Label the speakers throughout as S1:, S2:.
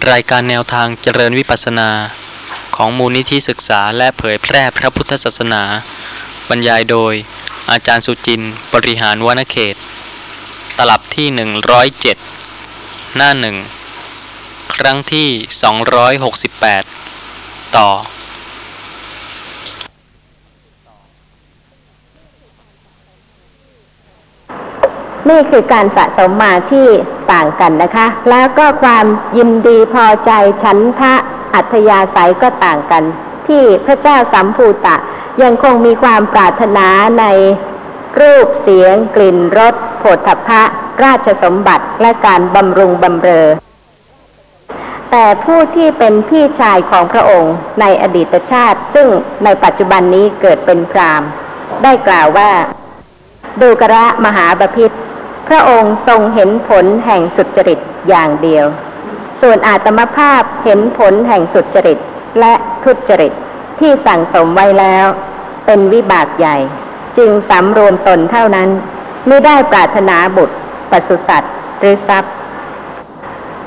S1: รายการแนวทางเจริญวิปัสสนา ของมูลนิธิศึกษาและเผยแพร่พระพุทธศาสนา บรรยายโดย อาจารย์สุจินต์บริหารวณเขต ตลับที่ 107 หน้าหนึ่ง ครั้งที่ 268 ต่อ
S2: นี่คือการสะสมมาที่ต่างกันนะคะ แล้วก็ความยินดีพอใจฉันทะอัธยาศัยก็ต่างกัน ที่พระเจ้าสัมภูตะยังคงมีความปรารถนาในรูปเสียง กลิ่นรสโผฏฐัพะ ราชสมบัติและการบำรุงบำเรอ แต่ผู้ที่เป็นพี่ชายของพระองค์ในอดีตชาติ ซึ่งในปัจจุบันนี้เกิดเป็นพราหมณ์ได้กล่าวว่าดูกระมหาบพิษ ระองค์ทรงเห็นผลแห่งสุจริตอย่างเดียว ส่วนอาตมภาพเห็นผลแห่งสุจริตและทุจริตที่สั่งสมไว้แล้ว เป็นวิบากใหญ่ จึงสำรวมตนเท่านั้น ไม่ได้ปรารถนาบุตรปศุสัตว์หรือทรัพย์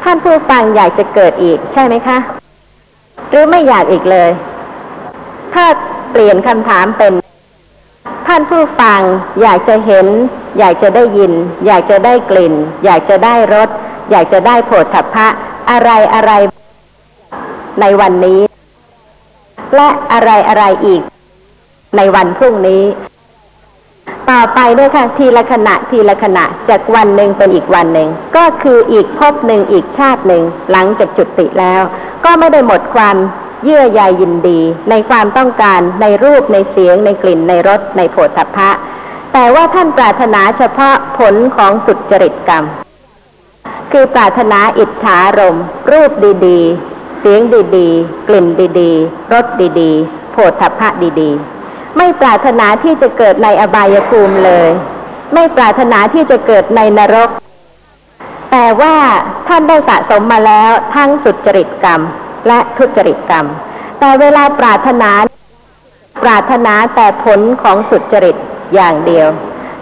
S2: ท่านผู้ฟังอยากจะเกิดอีกใช่ไหมคะ หรือไม่อยากอีกเลย ถ้าเปลี่ยนคำถามเป็น ท่านผู้ฟังอยากจะเห็น อยากจะได้ยิน อยากจะได้กลิ่น อยากจะได้รสอยากจะได้โผฏฐัพพะอะไรอะไรในวันนี้ และอะไรอะไรอีก ในวันพรุ่งนี้ ต่อไปด้วยค่ะทีละขณะทีละขณะจากวันหนึ่งเป็นอีกวันหนึ่งก็คืออีกภพหนึ่งอีกชาติหนึ่งหลังจากจุติแล้ว ก็ไม่ได้หมดความ เยื่อใยยินดี ในความต้องการในรูปในเสียง ในกลิ่นในรสในโผฏฐัพพะ แต่ว่าท่านปรารถนาเฉพาะผลของสุจริตกรรม คือปรารถนาอิทธารม รูปดีๆ เสียงดีๆ กลิ่นดีๆรสดีๆโผฏฐัพพะดีๆ ไม่ปรารถนาที่จะเกิดในอบายภูมิเลย ไม่ปรารถนาที่จะเกิดในนรกแต่ว่าท่านได้สะสมมาแล้วทั้งสุจริตกรรม และทุจริตกรรม แต่เวลาปรารถนาปรารถนาแต่ผลของสุจริตอย่างเดียว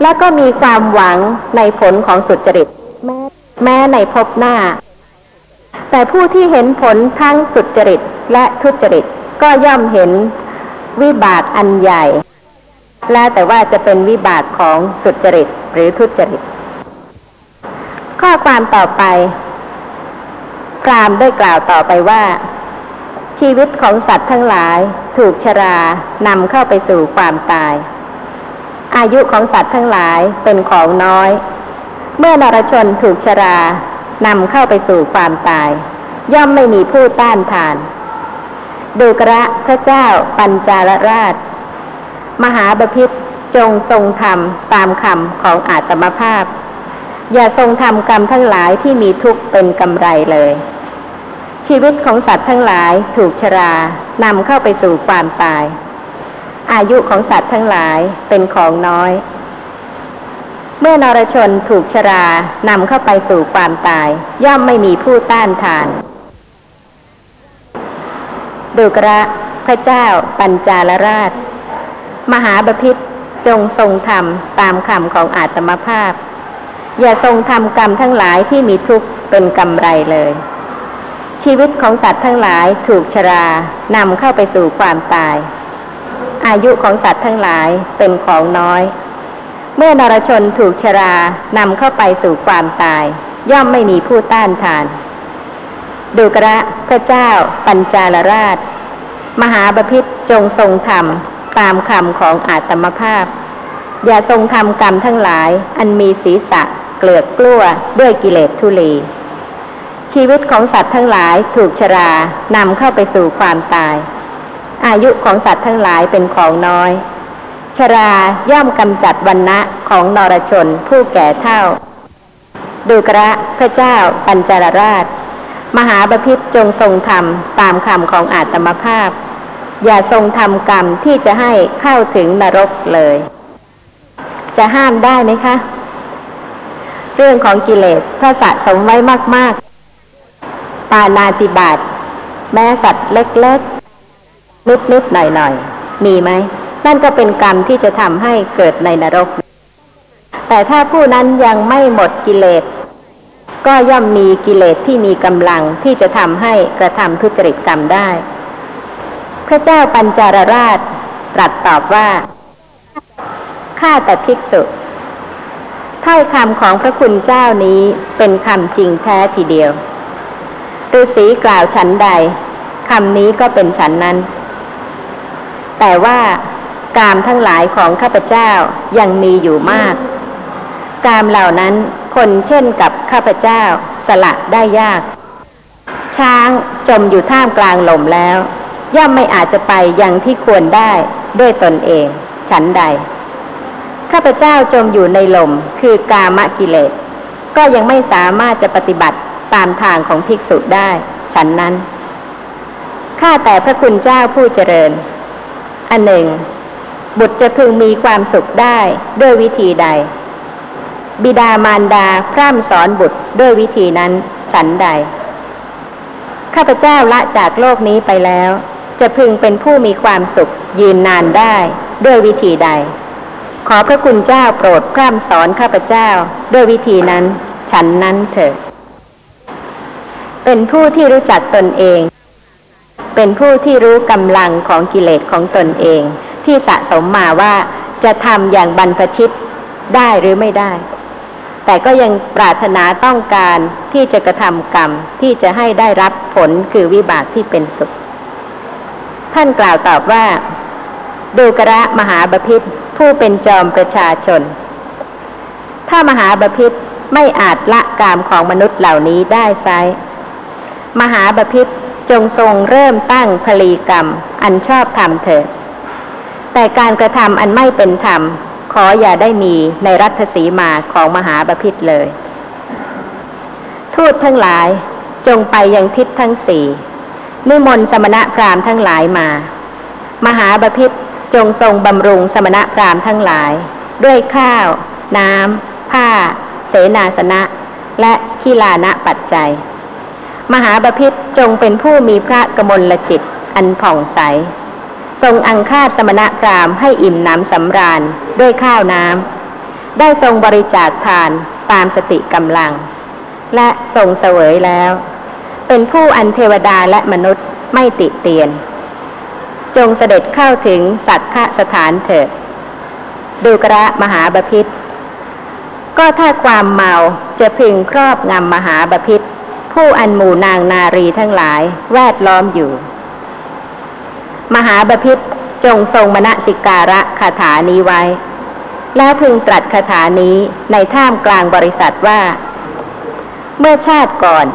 S2: และก็มีความหวังในผลของสุจริต แม้แม้ในภพหน้า แต่ผู้ที่เห็นผลทั้งสุจริตและทุจริตก็ย่อมเห็นวิบากอันใหญ่ แล้วแต่ว่าจะเป็นวิบากของสุจริตหรือทุจริต ข้อความต่อไปพรามได้กล่าวต่อไปว่า ชีวิตของสัตว์ทั้งหลายถูกชรานำเข้าไปสู่ความตาย อายุของสัตว์ทั้งหลายเป็นของน้อย เมื่อนรชนถูกชรานำเข้าไปสู่ความตาย ย่อมไม่มีผู้ต้านทาน ดูกระพระเจ้าปัญจาลราช มหาบพิษจงทรงธรรมตามคำของอาตมภาพ อย่าทรงทำกรรมทั้งหลายที่มีทุกข์เป็นกำไรเลย ชีวิตของสัตว์ทั้งหลายถูกชรานำเข้าไปสู่ความตาย อายุของสัตว์ทั้งหลายเป็นของน้อย เมื่อนรชนถูกชรานำเข้าไปสู่ความตาย ย่อมไม่มีผู้ต้านทานดูกระพระเจ้าปัญจาลราช มหาบพิษจงทรงธรรมตามคำของอาตมภาพ อย่าทรงทำกรรมทั้งหลายที่มีทุกข์เป็นกำไรเลย ชีวิตของสัตว์ทั้งหลายถูกชรานำเข้าไปสู่ความตาย อายุของสัตว์ทั้งหลายเป็นของน้อย เมื่อนรชนถูกชรานำเข้าไปสู่ความตาย ย่อมไม่มีผู้ต้านทาน ดูกระพระเจ้า ปัญจาลราช มหาบพิษจงทรงธรรมตามคำของอาตมภาพ อย่าทรงทำกรรมทั้งหลาย อันมีศีรษะเกลือกกลั้วด้วยกิเลสทุลี ชีวิตของสัตว์ทั้งหลายถูกชรานำเข้าไปสู่ความตาย อายุของสัตว์ทั้งหลายเป็นของน้อย ชราย่อมกำจัดวันณะของนรชนผู้แก่เท่า ดูกระพระเจ้าปัญจารราช มหาบพิษจงทรงธรรมตามคำของอาตมภาพ อย่าทรงทำกรรมที่จะให้เข้าถึงนรกเลย จะห้ามได้ไหมคะ เรื่องของกิเลสถ้าสะสมไว้มาก ๆ ปานาติบาตแม้สัตว์เล็กๆนิดๆหน่อยๆมีไหมนั่นก็เป็นกรรมที่จะทำให้เกิดในนรก แต่ถ้าผู้นั้นยังไม่หมดกิเลส ก็ย่อมมีกิเลสที่มีกำลังที่จะทำให้กระทำทุจริตกรรมได้ พระเจ้าปัญจารราชตรัสตอบว่า ข้าแต่ภิกษุถ้อยคำของพระคุณเจ้านี้เป็นคำจริงแท้ทีเดียว ฤาษีกล่าวฉันใดคำนี้ก็เป็นฉันนั้น แต่ว่ากามทั้งหลายของข้าพเจ้ายังมีอยู่มาก กามเหล่านั้นคนเช่นกับข้าพเจ้าสละได้ยาก ช้างจมอยู่ท่ามกลางลมแล้ว ย่อมไม่อาจจะไปยังที่ควรได้ด้วยตนเอง ฉันใด ข้าพเจ้าจมอยู่ในลมคือกามกิเลสก็ยังไม่สามารถจะปฏิบัติ ตามทางของภิกษุได้ฉันนั้น ข้าแต่พระคุณเจ้าผู้เจริญ อันหนึ่ง บุตรจะพึงมีความสุขได้ด้วยวิธีใด บิดามารดาพร่ำสอนบุตรด้วยวิธีนั้นฉันใด ข้าพเจ้าละจากโลกนี้ไปแล้ว จะพึงเป็นผู้มีความสุขยืนนานได้ด้วยวิธีใด ขอพระคุณเจ้าโปรดพร่ำสอนข้าพเจ้าด้วยวิธีนั้น ฉันนั้นเถิด เป็นผู้ที่รู้จักตนเอง เป็นผู้ที่รู้กำลังของกิเลสของตนเอง ที่สะสมมาว่าจะทำอย่างบรรพชิตได้หรือไม่ได้ แต่ก็ยังปรารถนาต้องการที่จะกระทำกรรมที่จะให้ได้รับผลคือวิบากที่เป็นสุข ท่านกล่าวตอบว่าดูกระมหาบพิษผู้เป็นจอมประชาชน ถ้ามหาบพิษไม่อาจละกามของมนุษย์เหล่านี้ได้ไซ มหาบพิษจงทรงเริ่มตั้งพลีกรรม อันชอบธรรมเถิด แต่การกระทำอันไม่เป็นธรรม ขออย่าได้มีในรัฐสีมาของมหาบพิษเลย ทูตทั้งหลายจงไปยังทิศทั้งสี่นิมนต์สมณะพราหมณ์ทั้งหลายมา มหาบพิษจงทรงบำรุงสมณะพราหมณ์ทั้งหลาย ด้วยข้าว น้ำผ้า เสนาสนะ และขีลานะปัจจัย มหาบพิษจงเป็นผู้มีพระกมลจิตอันผ่องใส ทรงอังคาสมณะพรามให้อิ่มน้ำสำราญด้วยข้าวน้ำได้ทรงบริจาคทานตามสติกำลัง และทรงเสวยแล้ว เป็นผู้อันเทวดาและมนุษย์ไม่ติเตียน จงเสด็จเข้าถึงสัตคสถานเถิด ดูกระมหาบพิษก็ถ้าความเมาจะพึงครอบงำมหาบพิษ ผู้อันหมู่นางนารีทั้งหลายแวดล้อมอยู่ มหาบพิษจงทรงมณสิการะคาถานี้ไว้ แล้วพึงตรัสคาถานี้ในท่ามกลางบริษัทว่า เมื่อชาติก่อน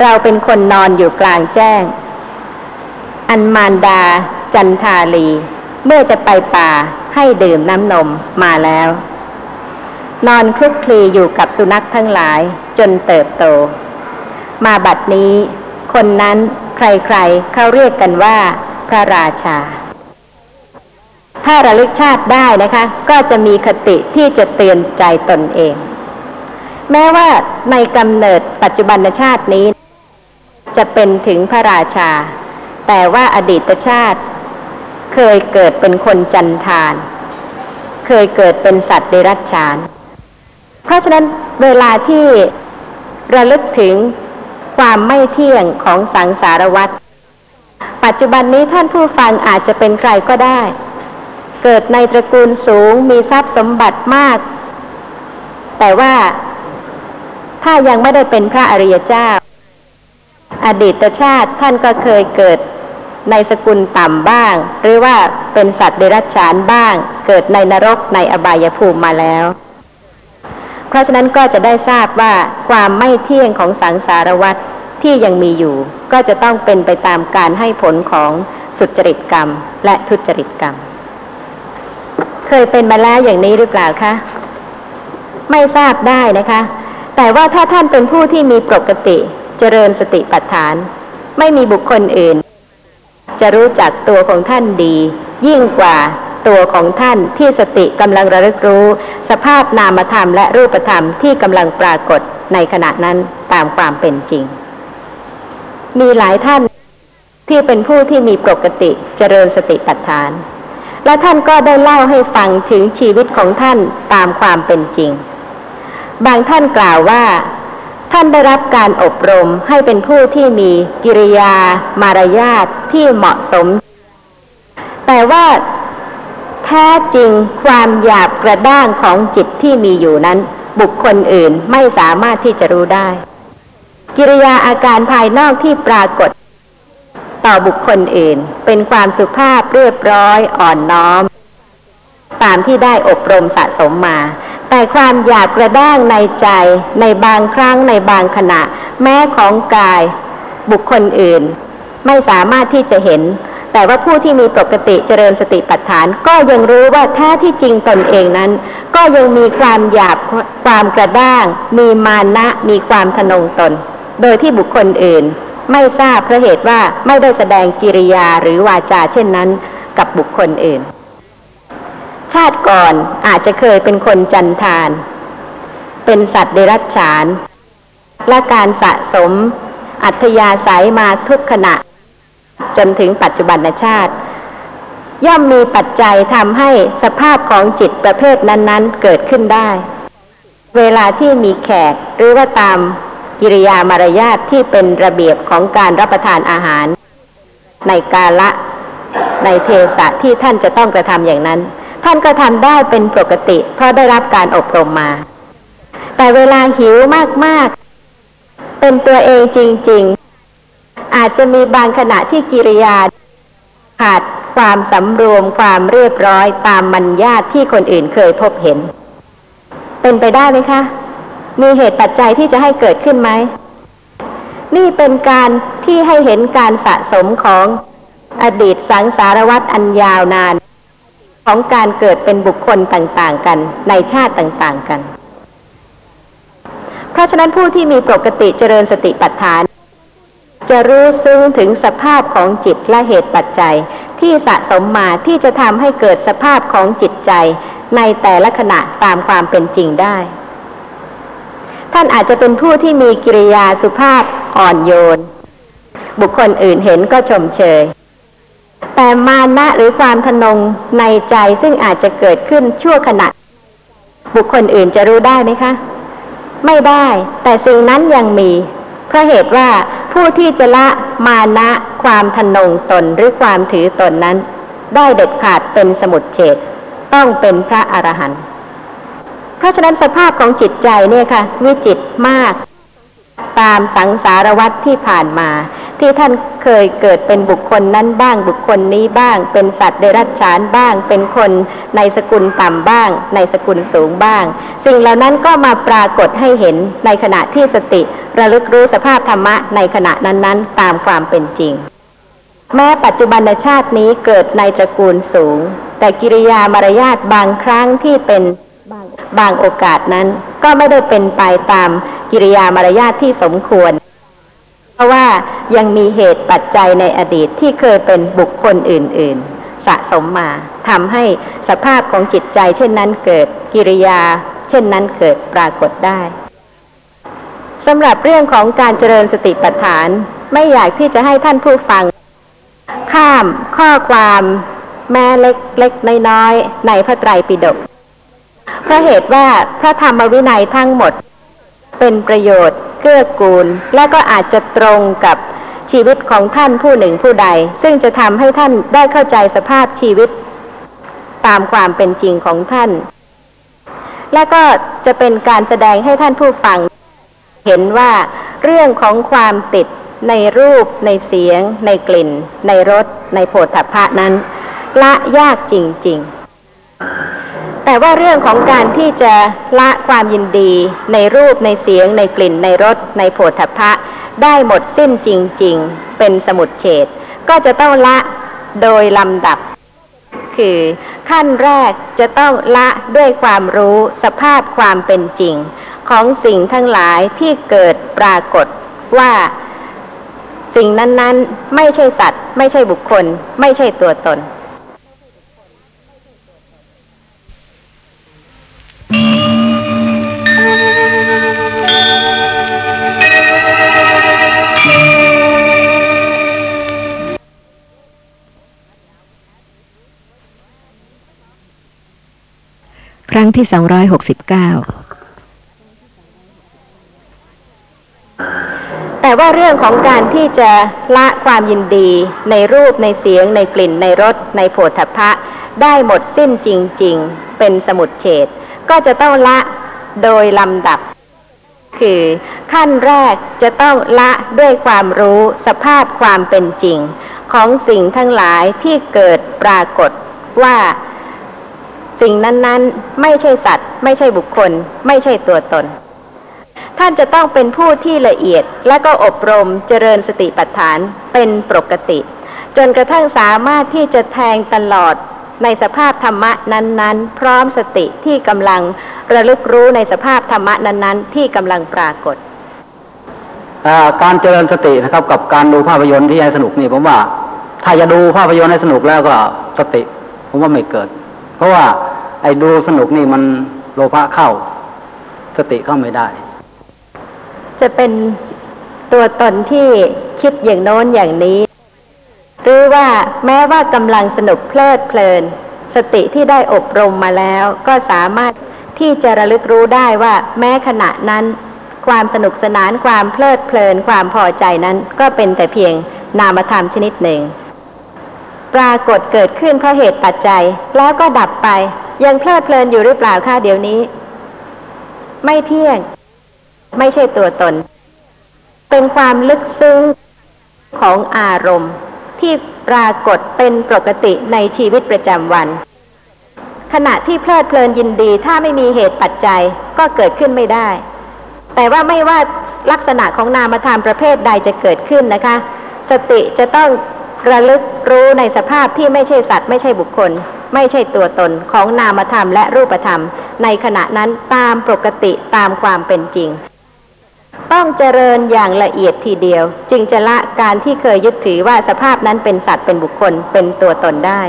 S2: เราเป็นคนนอนอยู่กลางแจ้ง อันมารดา จันทาลี เมื่อจะไปป่าให้ดื่มน้ำนมมาแล้ว นอนคลุกคลีอยู่กับสุนัขทั้งหลายจนเติบโต มาบัดนี้ คนนั้นใครๆเขาเรียกกันว่า พระราชา ถ้าระลึกชาติได้นะคะ ก็จะมีคติที่จะเตือนใจตนเอง แม้ว่าในกำเนิดปัจจุบันชาตินี้ จะเป็นถึงพระราชา แต่ว่าอดีตชาติ เคยเกิดเป็นคนจันทานเคยเกิดเป็นสัตว์เดรัจฉาน เพราะฉะนั้นเวลาที่ระลึกถึง ความไม่เที่ยงของสังสารวัฏปัจจุบันนี้ท่านผู้ฟังอาจจะเป็นใครก็ได้ เกิดในตระกูลสูงมีทรัพย์สมบัติมาก แต่ว่าถ้ายังไม่ได้เป็นพระอริยเจ้า อดีตชาติท่านก็เคยเกิดในสกุลต่ำบ้าง หรือว่าเป็นสัตว์เดรัจฉานบ้าง เกิดในนรกในอบายภูมิมาแล้ว เพราะฉะนั้นก็จะได้ทราบว่าความไม่เที่ยงของสังสารวัฏที่ยังมีอยู่ ก็จะต้องเป็นไปตามการให้ผลของสุจริตกรรม และทุจริตกรรม เคยเป็นมาแล้วอย่างนี้หรือเปล่าคะ ไม่ทราบได้นะคะ แต่ว่าถ้าท่านเป็นผู้ที่มีปกติเจริญสติปัฏฐาน ไม่มีบุคคลอื่น จะรู้จักตัวของท่านดี ยิ่งกว่าตัวของท่านที่สติกำลังระลึกรู้ สภาพนามธรรมและรูปธรรมที่กำลังปรากฏในขณะนั้นตามความเป็นจริง มีหลายท่านที่เป็นผู้ที่มีปกติเจริญสติปัฏฐาน และท่านก็ได้เล่าให้ฟังถึงชีวิตของท่านตามความเป็นจริง บางท่านกล่าวว่า ท่านได้รับการอบรมให้เป็นผู้ที่มีกิริยา มารยาทที่เหมาะสม แต่ว่า แท้จริงความหยาบกระด้างของจิตที่มีอยู่นั้น บุคคลอื่นไม่สามารถที่จะรู้ได้ กิริยาอาการภายนอกที่ปรากฏ ต่อบุคคลอื่น เป็นความสุภาพเรียบร้อยอ่อนน้อม ตามที่ได้อบรมสะสมมา แต่ความอยากกระด้างในใจ ในบางครั้งในบางขณะ แม้ของกาย บุคคลอื่น ไม่สามารถที่จะเห็น แต่ว่าผู้ที่มีปกติเจริญสติปัฏฐาน ก็ยังรู้ว่าแท้ที่จริงตนเองนั้น ก็ยังมีความหยาบความกระด้าง มีมานะมีความทะนงตน โดยที่บุคคลอื่น ไม่ทราบเพราะเหตุว่าไม่ได้แสดงกิริยาหรือวาจาเช่นนั้น กับบุคคลอื่น ชาติก่อนอาจจะเคยเป็นคนจันทาน เป็นสัตว์เดรัจฉาน และการสะสม อัธยาศัยมาทุกขณะ จนถึงปัจจุบันชาติ ย่อมมีปัจจัยทำให้สภาพของจิตประเภทนั้นๆ เกิดขึ้นได้ เวลาที่มีแขกหรือว่าตามกิริยามารยาทที่เป็นระเบียบของการรับประทานอาหาร ในกาละในเทศะที่ท่านจะต้องกระทำอย่างนั้น ท่านก็ทำได้เป็นปกติ เพราะได้รับการอบรมมา แต่เวลาหิวมากๆ เป็นตัวเองจริง ๆ อาจจะมีบางขณะที่กิริยาขาดความสำรวมความเรียบร้อยตามมัญญาตที่คนอื่นเคยพบเห็น เป็นไปได้ไหมคะ มีเหตุปัจจัยที่จะให้เกิดขึ้นไหม นี่เป็นการที่ให้เห็นการสะสมของอดีตสังสารวัตรอันยาวนาน ของการเกิดเป็นบุคคลต่างๆกัน ในชาติต่างๆกัน เพราะฉะนั้นผู้ที่มีปกติเจริญสติปัฏฐาน จะรู้ซึ้งถึงสภาพของจิตและเหตุปัจจัย ที่สะสมมาที่จะทำให้เกิดสภาพของจิตใจ ในแต่ละขณะตามความเป็นจริงได้ ท่านอาจจะเป็นผู้ที่มีกิริยาสุภาพอ่อนโยน บุคคลอื่นเห็นก็ชมเชย แต่มานะหรือความทนงในใจซึ่งอาจจะเกิดขึ้นชั่วขณะ บุคคลอื่นจะรู้ได้ไหมคะ ไม่ได้ แต่สิ่งนั้นยังมีเพราะเหตุว่า ผู้ที่จะละมานะความทนงตนหรือความถือตนนั้น ได้เด็ดขาดเป็นสมุดเฉดต้องเป็นพระอรหันต์เพราะฉะนั้นสภาพของจิตใจเนี่ยค่ะ วิจิตมาก ตามสังสารวัตรที่ผ่านมา ที่ท่านเคยเกิดเป็นบุคคลนั้นบ้างบุคคลนี้บ้าง เป็นสัตว์เดรัจฉานบ้าง เป็นคนในสกุลต่ำบ้าง ในสกุลสูงบ้าง สิ่งเหล่านั้นก็มาปรากฏให้เห็นในขณะที่สติ ระลึกรู้สภาพธรรมะในขณะนั้นๆ ตามความเป็นจริง แม้ปัจจุบันชาตินี้เกิดในตระกูลสูง แต่กิริยามารยาทบางครั้งที่เป็นบางโอกาสนั้น ก็ไม่ได้เป็นไปตามกิริยามารยาทที่สมควร เพราะว่ายังมีเหตุปัจจัยในอดีตที่เคยเป็นบุคคลอื่น ๆ สะสมมาทำให้สภาพของจิตใจ เช่นนั้นเกิดกิริยา เช่นนั้นเกิดปรากฏได้ สำหรับเรื่องของการเจริญสติปัฏฐาน ไม่อยากที่จะให้ท่านผู้ฟัง ข้ามข้อความแม้เล็กเล็กน้อยๆในพระไตรปิฎกเพราะเหตุว่าพระธรรมวินัยทั้งหมด เป็นประโยชน์เกื้อกูล และก็อาจจะตรงกับชีวิตของท่านผู้หนึ่งผู้ใด ซึ่งจะทำให้ท่านได้เข้าใจสภาพชีวิต ตามความเป็นจริงของท่าน และก็จะเป็นการแสดงให้ท่านผู้ฟัง เห็นว่าเรื่องของความติดในรูป ในเสียง ในกลิ่น ในรส ในโผฏฐัพพะนั้น ละยากจริง ๆ แต่ว่าเรื่องของการที่จะละความยินดีในรูปในเสียง ในกลิ่น ในรส ในโผฏฐัพพะได้หมดสิ้นจริง ๆ เป็นสมุดเฉดก็จะต้องละโดยลำดับ คือขั้นแรกจะต้องละด้วยความรู้สภาพความเป็นจริง ของสิ่งทั้งหลายที่เกิดปรากฏว่า สิ่งนั้น ๆ ไม่ใช่สัตว์ ไม่ใช่บุคคล ไม่ใช่ตัวตน
S3: ครั้งที่ 269
S2: ว่าเรื่องของการที่จะละความยินดี ในรูปในเสียง ในกลิ่นในรสในโผฏฐัพพะได้หมดสิ้นจริง ๆ เป็นสมุดเฉดก็จะต้องละโดยลำดับ คือขั้นแรกจะต้องละด้วยความรู้สภาพความเป็นจริง ของสิ่งทั้งหลายที่เกิดปรากฏว่าสิ่งนั้น ๆ ไม่ใช่สัตว์ ไม่ใช่บุคคล ไม่ใช่ตัวตน ท่านจะต้องเป็นผู้ที่ละเอียดและก็อบรมเจริญสติปัฏฐานเป็นปกติ จนกระทั่งสามารถที่จะแทงตลอดในสภาพธรรมะนั้น ๆ พร้อมสติที่กำลังระลึกรู้ในสภาพธรรมะนั้น ๆ ที่กำลังปรากฏ
S3: การเจริญสตินะครับกับการดูภาพยนตร์ที่ให้สนุกนี่ผมว่า ถ้าจะดูภาพยนตร์ให้สนุกแล้วก็สติ ผมว่าไม่เกิด เพราะว่าไอ้ดูสนุกนี่มันโลภะเข้า สติเข้าไม่ได้
S2: จะเป็นตัวตนที่คิดอย่างโน้นอย่างนี้ หรือว่าแม้ว่ากำลังสนุกเพลิดเพลิน สติที่ได้อบรมมาแล้ว ก็สามารถที่จะระลึกรู้ได้ว่าแม้ขณะนั้น ความสนุกสนานความเพลิดเพลินความพอใจนั้น ก็เป็นแต่เพียงนามธรรมชนิดหนึ่ง ปรากฏเกิดขึ้นเพราะเหตุปัจจัย แล้วก็ดับไป ยังเพลิดเพลินอยู่หรือเปล่าคะเดี๋ยวนี้ ไม่เที่ยง ไม่ใช่ตัวตน เป็นความลึกซึ้งของอารมณ์ที่ปรากฏเป็นปกติในชีวิตประจำวัน ขณะที่เพลิดเพลินยินดีถ้าไม่มีเหตุปัจจัยก็เกิดขึ้นไม่ได้ แต่ว่าไม่ว่าลักษณะของนามธรรมประเภทใดจะเกิดขึ้นนะคะ สติจะต้องระลึกรู้ในสภาพที่ไม่ใช่สัตว์ไม่ใช่บุคคล ไม่ใช่ตัวตนของนามธรรมและรูปธรรม ในขณะนั้นตามปกติตามความเป็นจริง ต้องเจริญอย่างละเอียดทีเดียว จึงจะละการที่เคยยึดถือว่าสภาพนั้นเป็นสัตว์เป็นบุคคลเป็นตัวตนได้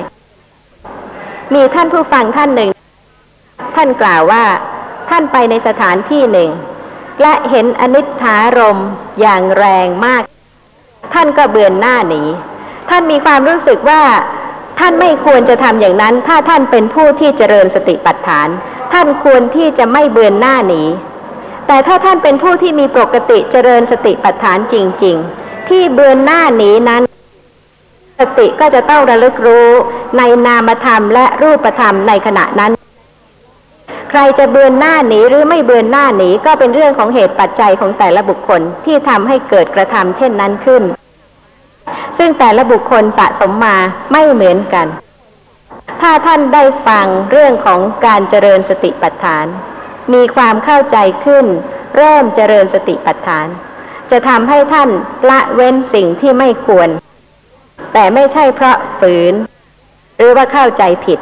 S2: มีท่านผู้ฟังท่านหนึ่ง ท่านกล่าวว่าท่านไปในสถานที่หนึ่ง และเห็นอนิจฐารม์อย่างแรงมาก ท่านก็เบือนหน้าหนี ท่านมีความรู้สึกว่าท่านไม่ควรจะทำอย่างนั้น ถ้าท่านเป็นผู้ที่เจริญสติปัฏฐาน ท่านควรที่จะไม่เบือนหน้าหนี แต่ถ้าท่านเป็นผู้ที่มีปกติเจริญสติปัฏฐานจริง ๆ ที่เบือนหน้าหนีนั้น สติก็จะต้องระลึกรู้ในนามธรรมและรูปธรรมในขณะนั้น ใครจะเบือนหน้าหนีหรือไม่เบือนหน้าหนีก็เป็นเรื่องของเหตุปัจจัยของแต่ละบุคคลที่ทำให้เกิดกระทำเช่นนั้นขึ้น ซึ่งแต่ละบุคคลสะสมมาไม่เหมือนกัน ถ้าท่านได้ฟังเรื่องของการเจริญสติปัฏฐาน มีความเข้าใจขึ้น เริ่มเจริญสติปัฏฐาน จะทำให้ท่านละเว้นสิ่งที่ไม่ควร แต่ไม่ใช่เพราะฝืน หรือว่าเข้าใจผิด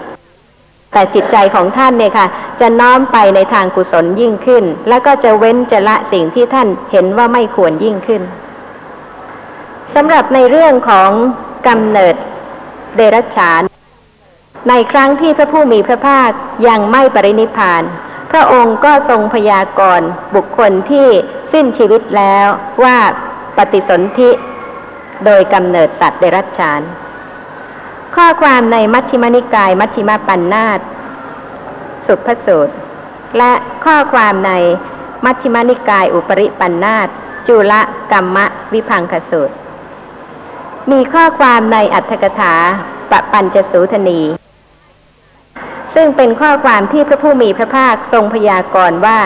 S2: แต่จิตใจของท่านเนี่ยค่ะ จะน้อมไปในทางกุศลยิ่งขึ้น แล้วก็จะเว้นจะละสิ่งที่ท่านเห็นว่าไม่ควรยิ่งขึ้นสำหรับในเรื่องของกำเนิดเดรัจฉาน ในครั้งที่พระผู้มีพระภาคยังไม่ปรินิพพาน พระองค์ก็ทรงพยากรณ์บุคคลที่สิ้นชีวิตแล้วว่าปฏิสนธิโดยกำเนิดสัตว์เดรัจฉาน ข้อความในมัชฌิมนิกายมัชฌิมปัญนาตสุภสูตร และข้อความในมัชฌิมนิกายอุปริปันนาตจุลกรรมะวิพังคสูตร มีข้อความในอัตถกถาปปัญจสูทนี ซึ่งเป็นข้อความที่พระผู้มีพระภาคทรงพยากรณ์ว่า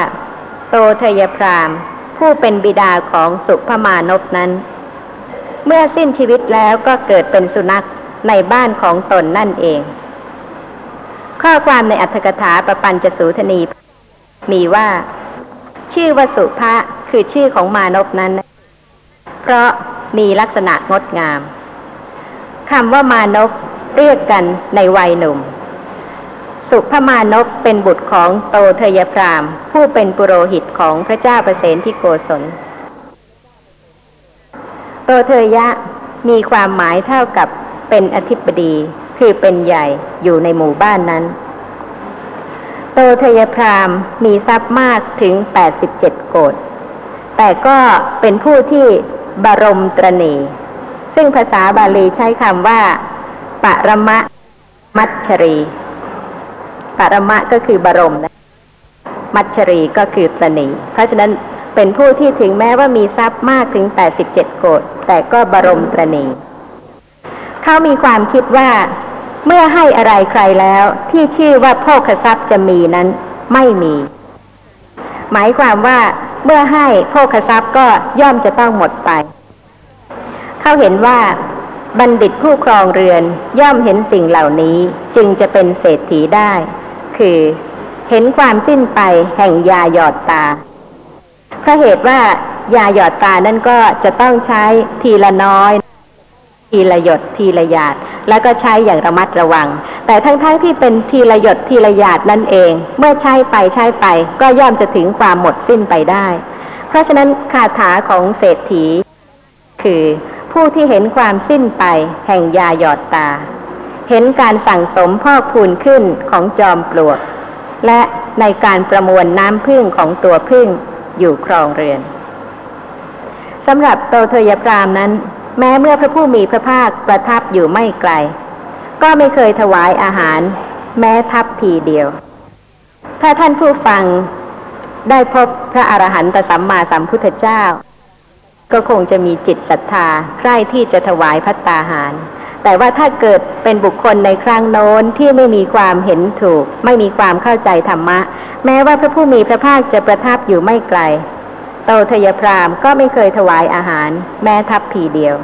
S2: โตเทยพรามผู้เป็นบิดาของสุภมานพนั้น เมื่อสิ้นชีวิตแล้วก็เกิดเป็นสุนัขในบ้านของตนนั่นเอง ข้อความในอัตถกถาปปัญจสูทนี มีว่า ชื่อวสุภะคือชื่อของมานพนั้น เพราะมีลักษณะงดงามคำว่ามานพเรียกกันในวัยหนุ่ม สุภมานพเป็นบุตรของโตเทยพราม ผู้เป็นปุโรหิตของพระเจ้าประเสนที่โกศล โตเทยะมีความหมายเท่ากับเป็นอธิบดีคือเป็นใหญ่อยู่ในหมู่บ้านนั้น โตเทยพรามมีทรัพย์มากถึง87โกดแต่ก็เป็นผู้ที่บรมตรณี ซึ่งภาษาบาลีใช้คำว่า ปรมะมัชรี ปรมะก็คือบรมนะมัชรีก็คือตรณีเพราะฉะนั้นเป็นผู้ที่ถึงแม้ว่ามีทรัพย์มากถึง 87 โกดแต่ก็บรมตรณีเขามีความคิดว่า เมื่อให้อะไรใครแล้ว ที่ชื่อว่าโภคทรัพย์จะมีนั้นไม่มี หมายความว่าเมื่อให้โภคทรัพย์ก็ย่อมจะต้องหมดไป เขาเห็นว่าบัณฑิตผู้ครองเรือนย่อมเห็นสิ่งเหล่านี้จึงจะเป็นเศรษฐีได้ คือ เห็นความสิ้นไปแห่งยาหยอดตาเพราะเหตุว่ายาหยอดตานั่นก็จะต้องใช้ทีละน้อย ทีละหยดทีละหยาด แล้วก็ใช้อย่างระมัดระวัง แต่ทั้งๆทที่เป็นทีละหยดทีละหยาดนั่นเอง เมื่อใช้ไปใช้ไป ก็ย่อมจะถึงความหมดสิ้นไปได้ เพราะฉะนั้นคาถาของเศรษฐี คือผู้ที่เห็นความสิ้นไปแห่งยาหยอดตา เห็นการสั่งสมพอกพูนขึ้นของจอมปลวก และในการประมวลน้ำพึ่งของตัวพึ่งอยู่ครองเรือนสำหรับโตเทยพรามนั้น แม้เมื่อพระผู้มีพระภาคประทับอยู่ไม่ไกล ก็ไม่เคยถวายอาหาร แม้ทัพพีเดียว ถ้าท่านผู้ฟังได้พบพระอรหันตสัมมาสัมพุทธเจ้า ก็คงจะมีจิตศรัทธาใคร่ที่จะถวายพัตตาหาร แต่ว่าถ้าเกิดเป็นบุคคลในครั้งโน้นที่ไม่มีความเห็นถูก ไม่มีความเข้าใจธรรมะ แม้ว่าพระผู้มีพระภาคจะประทับอยู่ไม่ไกลโตทยพรามก็ไม่เคยถวายอาหาร แม้ทัพพีเดียว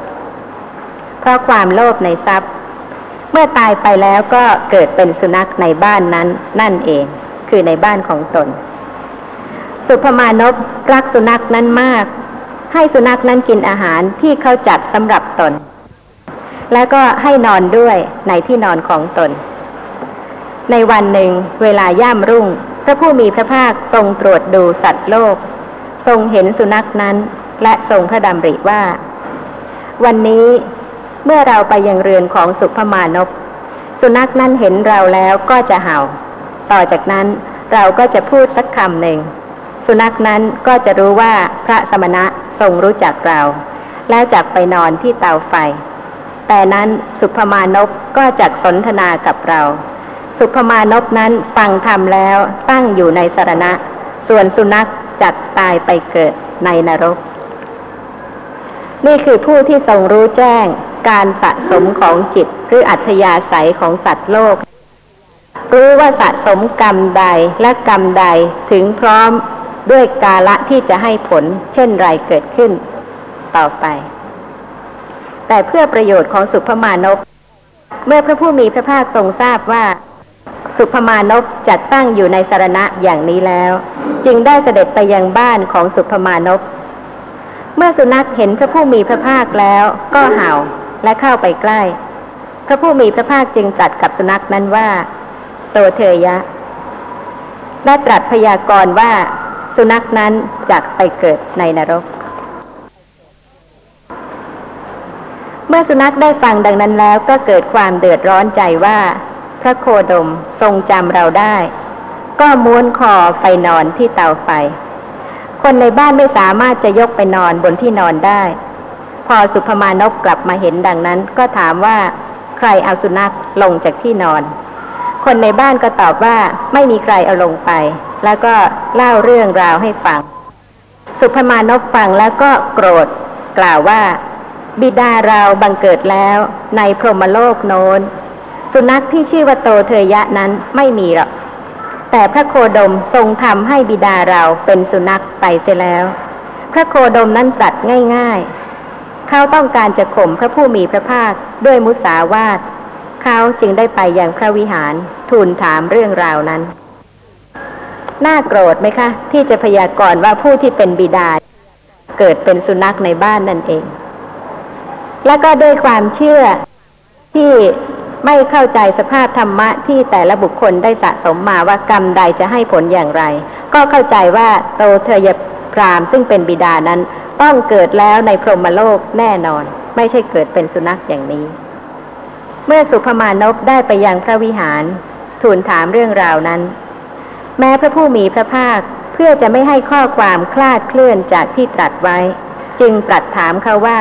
S2: เพราะความโลภในทรัพย์ เมื่อตายไปแล้วก็เกิดเป็นสุนัขในบ้านนั้น นั่นเอง คือในบ้านของตน สุภมานพรักสุนัขนั้นมาก ให้สุนัขนั้นกินอาหารที่เขาจัดสำหรับตน แล้วก็ให้นอนด้วยในที่นอนของตน ในวันหนึ่ง เวลาย่ำรุ่ง พระผู้มีพระภาคทรงตรวจดูสัตว์โลก ทรงเห็นสุนัขนั้น และทรงพระดำริว่า วันนี้เมื่อเราไปยังเรือนของสุภมานพสุนัขนั้นเห็นเราแล้วก็จะเห่า ต่อจากนั้นเราก็จะพูดสักคำหนึ่ง สุนัขนั้นก็จะรู้ว่าพระสมณะทรงรู้จักเรา แล้วจักไปนอนที่เตาไฟ แต่นั้นสุภมานพก็จักสนทนากับเรา สุภมานพนั้นฟังธรรมแล้วตั้งอยู่ในสรณะ ส่วนสุนัขจักตายไปเกิดในนรก นี่คือผู้ที่ทรงรู้แจ้งการสะสมของจิตหรืออัธยาศัยของสัตว์โลก รู้ว่าสะสมกรรมใดและกรรมใดถึงพร้อมด้วยกาละที่จะให้ผล เช่นไรเกิดขึ้น ต่อไป แต่เพื่อประโยชน์ของสุภมานพเมื่อพระผู้มีพระภาคทรงทราบว่า สุภมานพจัดตั้งอยู่ในสารณะอย่างนี้แล้ว จึงได้เสด็จไปยังบ้านของสุภมานพเมื่อสุนัขเห็นพระผู้มีพระภาคแล้วก็เห่าและเข้าไปใกล้ พระผู้มีพระภาคจึงตรัสกับสุนัขนั้นว่า โตเทยะและตรัสพยากรณ์ว่า สุนัขนั้นจักไปเกิดในนรก เมื่อสุนัขได้ฟังดังนั้นแล้วก็เกิดความเดือดร้อนใจว่า พระโคดมทรงจำเราได้ ก็ม้วนคอไปนอนที่เตาไฟ คนในบ้านไม่สามารถจะยกไปนอนบนที่นอนได้ พอสุภมานพกลับมาเห็นดังนั้น ก็ถามว่า ใครเอาสุนัขลงจากที่นอน คนในบ้านก็ตอบว่าไม่มีใครเอาลงไป แล้วก็เล่าเรื่องราวให้ฟัง สุภมานพฟังแล้วก็โกรธกล่าวว่า บิดาเราบังเกิดแล้วในพรหมโลกโน้น สุนัขที่ชื่อว่าโตเทยะนั้นไม่มีหรอก แต่พระโคดมทรงทำให้บิดาเราเป็นสุนัขไปเสียแล้ว พระโคดมนั้นตรัสง่าย ๆ เขาต้องการจะข่มพระผู้มีพระภาคด้วยมุสาวาทเขาจึงได้ไปยังพระวิหารทูลถามเรื่องราวนั้น น่าโกรธไหมคะ ที่จะพยากรณ์ว่าผู้ที่เป็นบิดา เกิดเป็นสุนัขในบ้านนั่นเอง แล้วก็ด้วยความเชื่อที่ไม่เข้าใจสภาพธรรมะที่แต่ละบุคคลได้สะสมมาว่ากรรมใดจะให้ผลอย่างไร ก็เข้าใจว่าโตเทยพรามซึ่งเป็นบิดานั้น ต้องเกิดแล้วในพรหมโลกแน่นอน ไม่ใช่เกิดเป็นสุนัขอย่างนี้ เมื่อสุภมานพได้ไปยังพระวิหาร ทูลถามเรื่องราวนั้น แม้พระผู้มีพระภาคเพื่อจะไม่ให้ข้อความคลาดเคลื่อนจากที่ตรัสไว้ จึงตรัสถามเขาว่า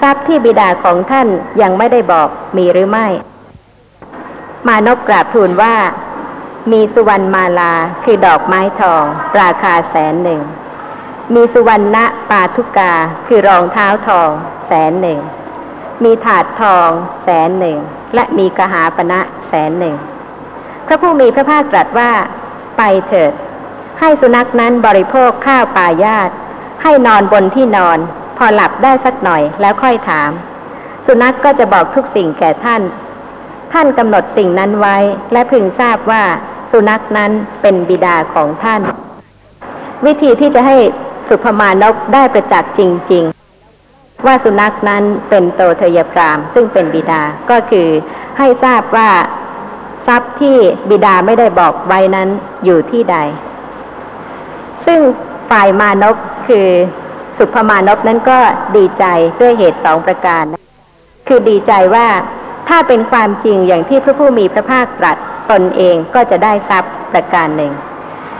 S2: ทรัพย์ที่บิดาของท่านยังไม่ได้บอกมีหรือไม่ มานพกราบทูลว่า มีสุวรรณมาลาคือดอกไม้ทอง ราคาแสนหนึ่ง มีสุวรรณปาทุกาคือรองเท้าทอง แสนหนึ่ง มีถาดทอง แสนหนึ่ง และมีกหาปณะแสนหนึ่ง พระผู้มีพระภาคตรัสว่า ไปเถิด ให้สุนัขนั้นบริโภคข้าวปลายาตให้นอนบนที่นอน อหลับได้สักหน่อยแล้วค่อยถาม สุนัขกก็จะบอกทุกสิ่งแก่ท่าน ท่านกำหนดสิ่งนั้นไว้ และพึงทราบว่าสุนัขนั้นเป็นบิดาของท่าน วิธีที่จะให้สุภมานกได้ประจักษ์จริง ๆ ว่าสุนัขนั้นเป็นโตเทยพรามซึ่งเป็นบิดาก็คือให้ทราบว่าทรัพย์ที่บิดาไม่ได้บอกไว้นั้นอยู่ที่ใด ซึ่งฝ่ายมานพคือ สุภมานพนั้นก็ดีใจด้วยเหตุสองประการ คือดีใจว่าถ้าเป็นความจริงอย่างที่พระผู้มีพระภาคตรัสตนเองก็จะได้ทรัพย์ประการหนึ่ง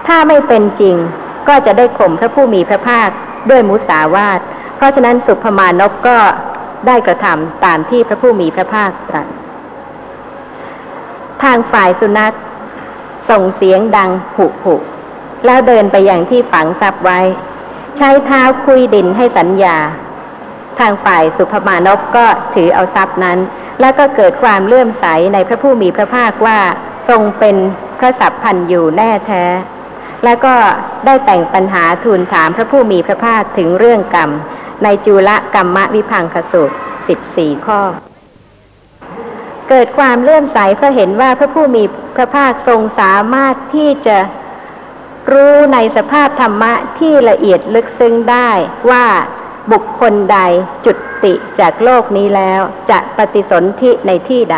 S2: ถ้าไม่เป็นจริงก็จะได้ข่มพระผู้มีพระภาคด้วยมุสาวาท เพราะฉะนั้นสุภมานพก็ได้กระทำตามที่พระผู้มีพระภาคตรัส ทางฝ่ายสุนัขส่งเสียงดังผุผุแล้วเดินไปอย่างที่ฝังทรัพย์ไว้ ใช้เท้าคุยดินให้สัญญา ทางฝ่ายสุภมานพก็ถือเอาทรัพย์นั้น แล้วก็เกิดความเลื่อมใสในพระผู้มีพระภาคว่าทรงเป็นพระสัพพันอยู่แน่แท้ แล้วก็ได้แต่งปัญหาทูลถามพระผู้มีพระภาคถึงเรื่องกรรม ในจุลกรรมวิพังคสูตรสิบสี่ข้อเกิดความเลื่อมใสเพราะเห็นว่าพระผู้มีพระภาคทรงสามารถที่จะ รู้ในสภาพธรรมะที่ละเอียดลึกซึ้งได้ว่าบุคคลใดจุดติจากโลกนี้แล้วจะปฏิสนธิในที่ใด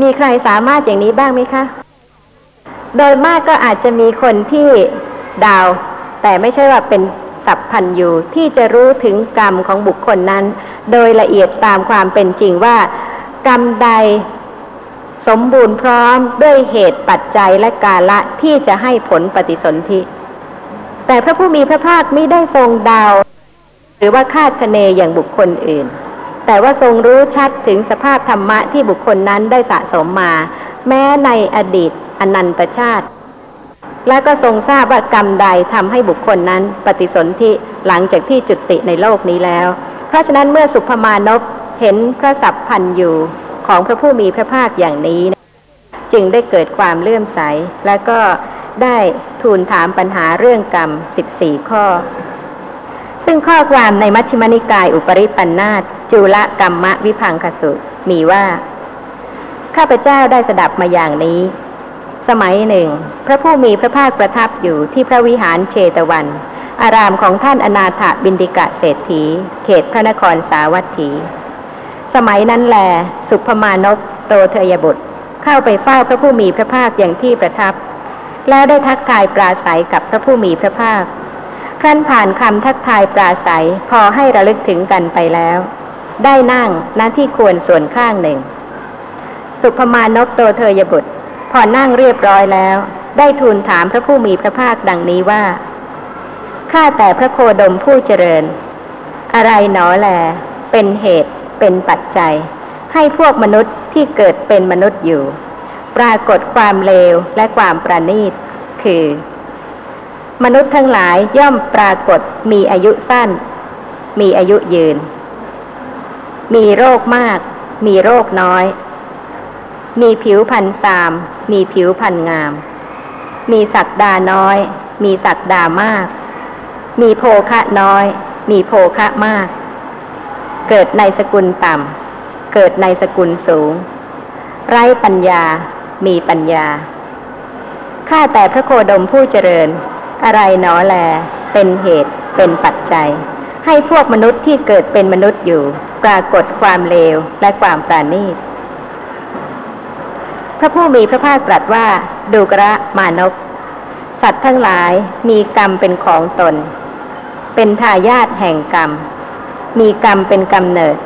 S2: มีใครสามารถอย่างนี้บ้างไหมคะ โดยมากก็อาจจะมีคนที่ดาว แต่ไม่ใช่ว่าเป็นสัพพันอยู่ที่จะรู้ถึงกรรมของบุคคลนั้น โดยละเอียดตามความเป็นจริงว่า กรรมใด สมบูรณ์พร้อมด้วยเหตุปัจจัยและกาละที่จะให้ผลปฏิสนธิ แต่พระผู้มีพระภาคไม่ได้ทรงดาว หรือว่าคาดคะเนอย่างบุคคลอื่น แต่ว่าทรงรู้ชัดถึงสภาพธรรมะที่บุคคลนั้นได้สะสมมา แม้ในอดีตอนันตชาติ และก็ทรงทราบว่ากรรมใดทำให้บุคคลนั้นปฏิสนธิหลังจากที่จุติในโลกนี้แล้ว เพราะฉะนั้นเมื่อสุภมานพเห็นพระสัพพันธ์อยู่ ของพระผู้มีพระภาคอย่างนี้ จึงได้เกิดความเลื่อมใส และก็ได้ทูลถามปัญหาเรื่องกรรม 14 ข้อ ซึ่งข้อความในมัชฌิมนิกายอุปริปันธาจุลกรรมวิพังคสุมีว่า ข้าพเจ้าได้สดับมาอย่างนี้ สมัยหนึ่ง พระผู้มีพระภาคประทับอยู่ที่พระวิหารเชตวัน อารามของท่านอนาถบินดิกะเศรษฐี เขตพระนครสาวัตถี สมัยนั้นแล สุภมานพโตเทยบุตร เข้าไปเฝ้าพระผู้มีพระภาคอย่างที่ประทับ แล้วได้ทักทายปราศัยกับพระผู้มีพระภาคครั้นผ่านคำทักทายปราศัยพอให้ระลึกถึงกันไปแล้ว ได้นั่งณที่ควรส่วนข้างหนึ่ง สุภมานพโตเทยบุตร พอนั่งเรียบร้อยแล้ว ได้ทูลถามพระผู้มีพระภาคดังนี้ว่าข้าแต่พระโคดมผู้เจริญ อะไรหนอแล เป็นเหตุ เป็นปัจจัย ให้พวกมนุษย์ที่เกิดเป็นมนุษย์อยู่ ปรากฏความเลวและความประณีต คือ มนุษย์ทั้งหลายย่อมปรากฏมีอายุสั้น มีอายุยืน มีโรคมาก มีโรคน้อย มีผิวพันธ์สาม มีผิวพันธ์งาม มีศักดาน้อย มีศักดามาก มีโภคะน้อย มีโภคะมาก เกิดในสกุลต่ำ เกิดในสกุลสูง ไร้ปัญญา มีปัญญา ข้าแต่พระโคดมผู้เจริญ อะไรหนอแล เป็นเหตุ เป็นปัจจัย ให้พวกมนุษย์ที่เกิดเป็นมนุษย์อยู่ ปรากฏความเลวและความปราณีตพระผู้มีพระภาคตรัสว่า ดูกระมานพสัตว์ทั้งหลายมีกรรมเป็นของตน เป็นทายาทแห่งกรรม มีกรรมเป็นกำเนิด